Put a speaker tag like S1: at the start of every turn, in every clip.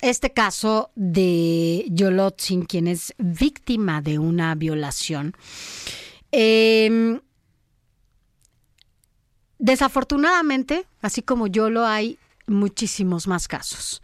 S1: Este caso de Yolotzin, quien es víctima de una violación, eh, desafortunadamente, así como Yolo, hay muchísimos más casos.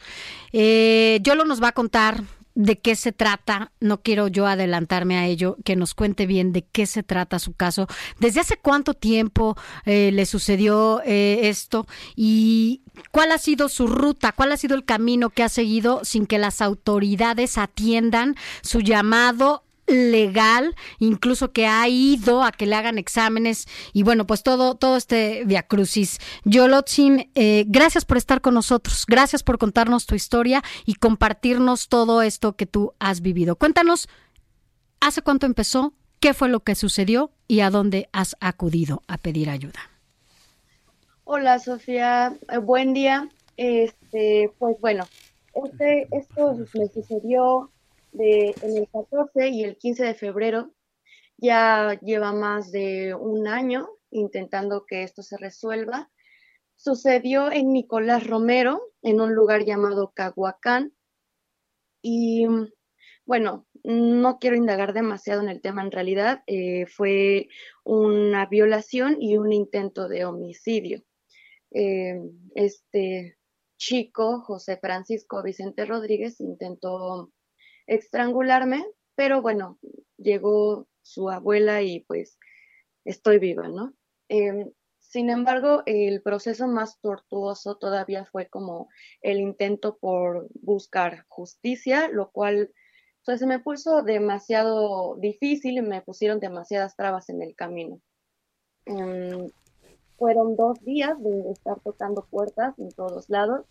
S1: Eh, Yolo nos va a contar de qué se trata, no quiero yo adelantarme a ello, que nos cuente bien de qué se trata su caso, desde hace cuánto tiempo eh, le sucedió eh, esto y cuál ha sido su ruta, cuál ha sido el camino que ha seguido sin que las autoridades atiendan su llamado legal, incluso que ha ido a que le hagan exámenes y bueno, pues todo, todo este viacrucis. Yolotzin, eh, gracias por estar con nosotros, gracias por contarnos tu historia y compartirnos todo esto que tú has vivido. Cuéntanos, ¿hace cuánto empezó? ¿Qué fue lo que sucedió y a dónde has acudido a pedir ayuda?
S2: Hola Sofía, eh, buen día. Este, pues bueno, este, esto me sucedió de, en el 14 y el 15 de febrero. Ya lleva más de un año intentando que esto se resuelva. Sucedió en Nicolás Romero, en un lugar llamado Cahuacán. Y bueno, no quiero indagar demasiado en el tema en realidad. Eh, fue una violación y un intento de homicidio. Eh, este chico, José Francisco Vicente Rodríguez, intentó estrangularme, pero bueno, llegó su abuela y pues estoy viva, ¿no? Em, sin embargo, el proceso más tortuoso todavía fue como el intento por buscar justicia, lo cual pues, se me puso demasiado difícil y me pusieron demasiadas trabas en el camino. Em, fueron dos días de estar tocando puertas en todos lados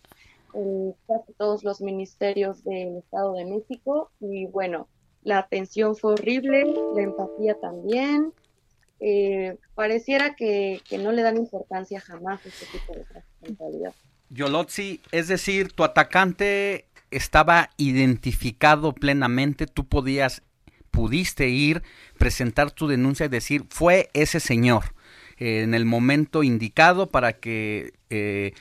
S2: en casi todos los ministerios del Estado de México y bueno, la atención fue horrible, la empatía también. Eh, pareciera que, que, no le dan importancia jamás a este tipo de responsabilidad.
S3: Yolotzi, es decir, tu atacante estaba identificado plenamente, tú podías, pudiste ir, presentar tu denuncia y decir, fue ese señor eh, en el momento indicado para que eh,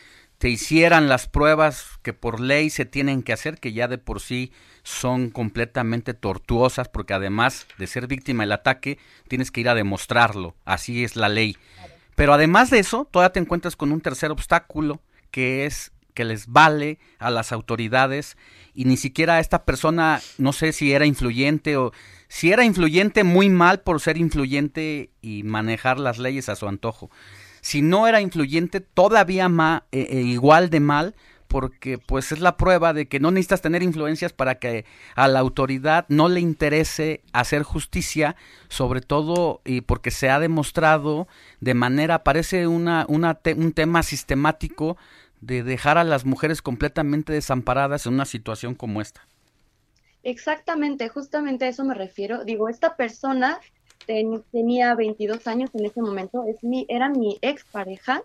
S3: se hicieran las pruebas que por ley se tienen que hacer, que ya de por sí son completamente tortuosas, porque además de ser víctima del ataque, tienes que ir a demostrarlo, así es la ley. Pero además de eso, todavía te encuentras con un tercer obstáculo, que es que les vale a las autoridades y ni siquiera esta persona, no sé si era influyente o si era influyente muy mal por ser influyente y manejar las leyes a su antojo si no era influyente, todavía más, eh, eh, igual de mal, porque pues es la prueba de que no necesitas tener influencias para que a la autoridad no le interese hacer justicia, sobre todo y porque se ha demostrado de manera, parece una, una un tema sistemático de dejar a las mujeres completamente desamparadas en una situación como esta.
S2: Exactamente, justamente a eso me refiero. Digo, esta persona tenía 22 años en ese momento, es mi, era mi expareja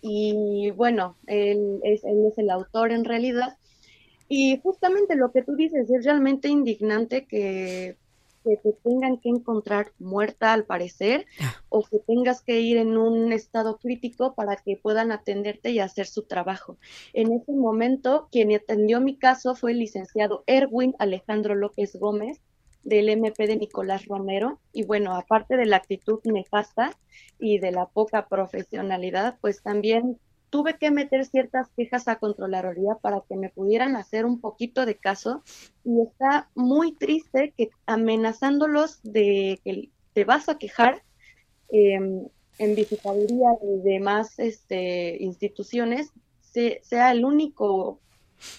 S2: y bueno, él es, él es el autor en realidad. Y justamente lo que tú dices es realmente indignante que, que te tengan que encontrar muerta al parecer ah. o que tengas que ir en un estado crítico para que puedan atenderte y hacer su trabajo. En ese momento, quien atendió mi caso fue el licenciado Erwin Alejandro López Gómez, del MP de Nicolás Romero. Y bueno, aparte de la actitud nefasta y de la poca profesionalidad, pues también tuve que meter ciertas quejas a Controladoría para que me pudieran hacer un poquito de caso. Y está muy triste que amenazándolos de que te vas a quejar em, en visitaduría y demás este, instituciones, sea el único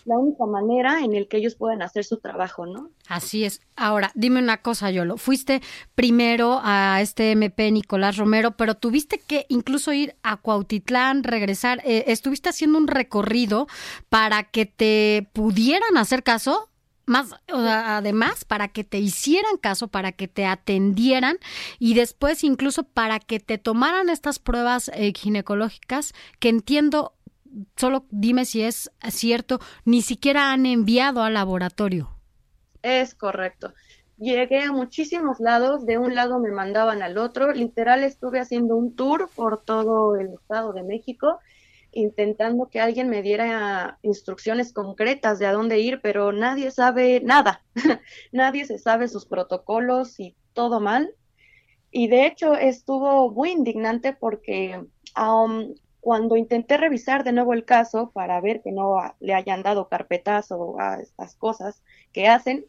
S2: la única manera en el que ellos puedan hacer su trabajo, ¿no?
S1: Así es. Ahora, dime una cosa, Yolo. Fuiste primero a este MP Nicolás Romero, pero tuviste que incluso ir a Cuautitlán, regresar. Eh, ¿Estuviste haciendo un recorrido para que te pudieran hacer caso? Más, además, para que te hicieran caso, para que te atendieran y después incluso para que te tomaran estas pruebas eh, ginecológicas que entiendo solo dime si es cierto, ni siquiera han enviado al laboratorio.
S2: Es correcto. Llegué a muchísimos lados, de un lado me mandaban al otro, literal estuve haciendo un tour por todo el Estado de México, intentando que alguien me diera instrucciones concretas de a dónde ir, pero nadie sabe nada, nadie se sabe sus protocolos y todo mal. Y de hecho estuvo muy indignante porque um, cuando intenté revisar de nuevo el caso para ver que no le hayan dado carpetazo a estas cosas que hacen,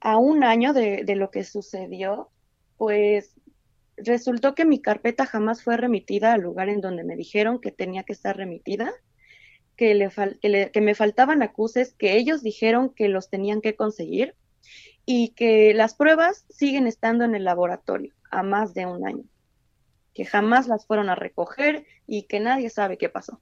S2: a un año de, lo que sucedió, pues resultó que mi carpeta jamás fue remitida al lugar en donde me dijeron que tenía que estar remitida, que, le que me faltaban acuses, que ellos dijeron que los tenían que conseguir y que las pruebas siguen estando en el laboratorio a más de un año que jamás las fueron a recoger y que nadie sabe qué pasó.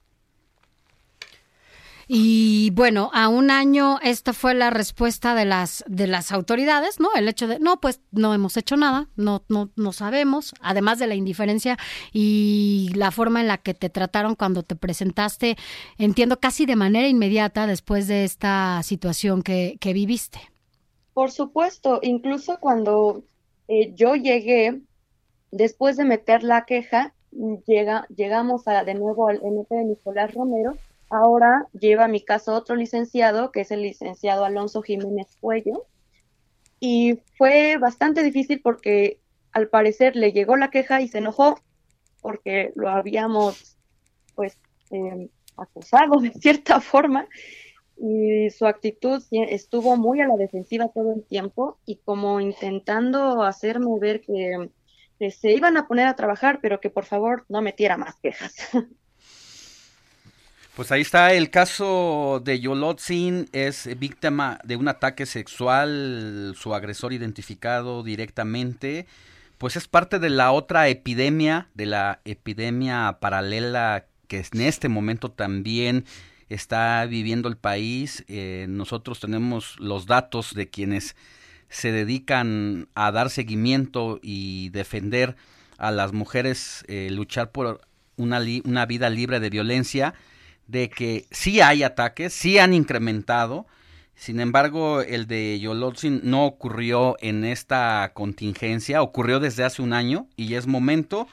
S1: Y bueno, a un año esta fue la respuesta de las de las autoridades, ¿no? El hecho de no, pues no hemos hecho nada, no no no sabemos, además de la indiferencia y la forma en la que te trataron cuando te presentaste, entiendo casi de manera inmediata después de esta situación que, que viviste.
S2: Por supuesto, incluso cuando eh, yo llegué Después de meter la queja, llega, llegamos a, de nuevo al MP de Nicolás Romero. Ahora lleva mi caso otro licenciado, que es el licenciado Alonso Jiménez Cuello. Y fue bastante difícil porque al parecer le llegó la queja y se enojó porque lo habíamos pues em, acusado de cierta forma y su actitud estuvo muy a la defensiva todo el tiempo y como intentando hacerme ver que se iban a poner a trabajar, pero que por favor no metiera más quejas.
S3: Pues ahí está el caso de Yolotzin, es víctima de un ataque sexual, su agresor identificado directamente, pues es parte de la otra epidemia, de la epidemia paralela que en este momento también está viviendo el país. Eh, nosotros tenemos los datos de quienes se dedican a dar seguimiento y defender a las mujeres, eh, luchar por una, una vida libre de violencia, de que sí hay ataques, sí han incrementado, sin embargo, el de Yolotzin no ocurrió en esta contingencia, ocurrió desde hace un año y es momento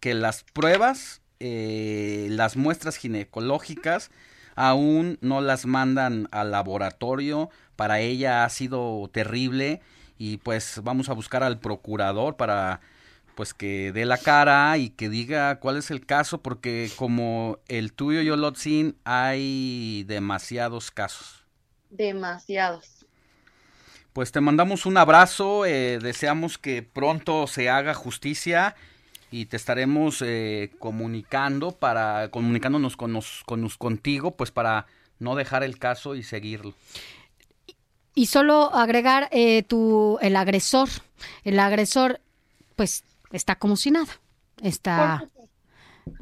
S3: que las pruebas, eh, las muestras ginecológicas, aún no las mandan al laboratorio, para ella ha sido terrible y pues vamos a buscar al procurador para pues que dé la cara y que diga cuál es el caso porque como el tuyo Yolotzin hay demasiados casos.
S2: Demasiados.
S3: Pues te mandamos un abrazo, eh, deseamos que pronto se haga justicia y te estaremos eh, comunicando para comunicándonos con, nos, con contigo pues para no dejar el caso y seguirlo.
S1: Y solo agregar eh, tu, el agresor. El agresor, pues, está como si nada. Está.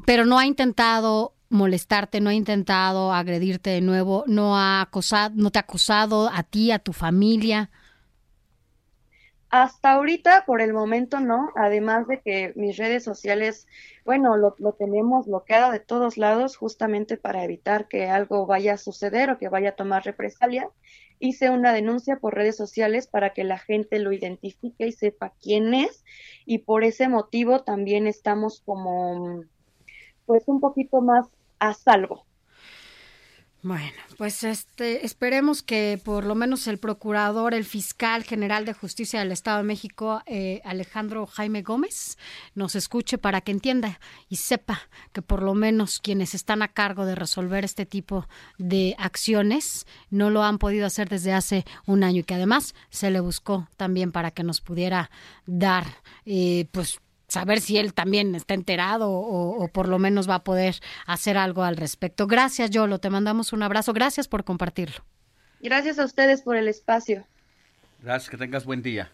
S1: Pero no ha intentado molestarte, no ha intentado agredirte de nuevo, no ha acosado, no te ha acusado a ti, a tu familia.
S2: Hasta ahorita, por el momento, no. Además de que mis redes sociales, bueno, lo, tenemos bloqueado de todos lados justamente para evitar que algo vaya a suceder o que vaya a tomar represalia hice una denuncia por redes sociales para que la gente lo identifique y sepa quién es y por ese motivo también estamos como pues un poquito más a salvo.
S1: Bueno, pues este, esperemos que por lo menos el procurador, el fiscal general de justicia del Estado de México, eh, Alejandro Jaime Gómez, nos escuche para que entienda y sepa que por lo menos quienes están a cargo de resolver este tipo de acciones no lo han podido hacer desde hace un año y que además se le buscó también para que nos pudiera dar, eh, pues saber si él también está enterado o, o, por lo menos va a poder hacer algo al respecto. Gracias, Yolo, te mandamos un abrazo. Gracias por compartirlo.
S2: Gracias a ustedes por el espacio.
S3: Gracias, que tengas buen día.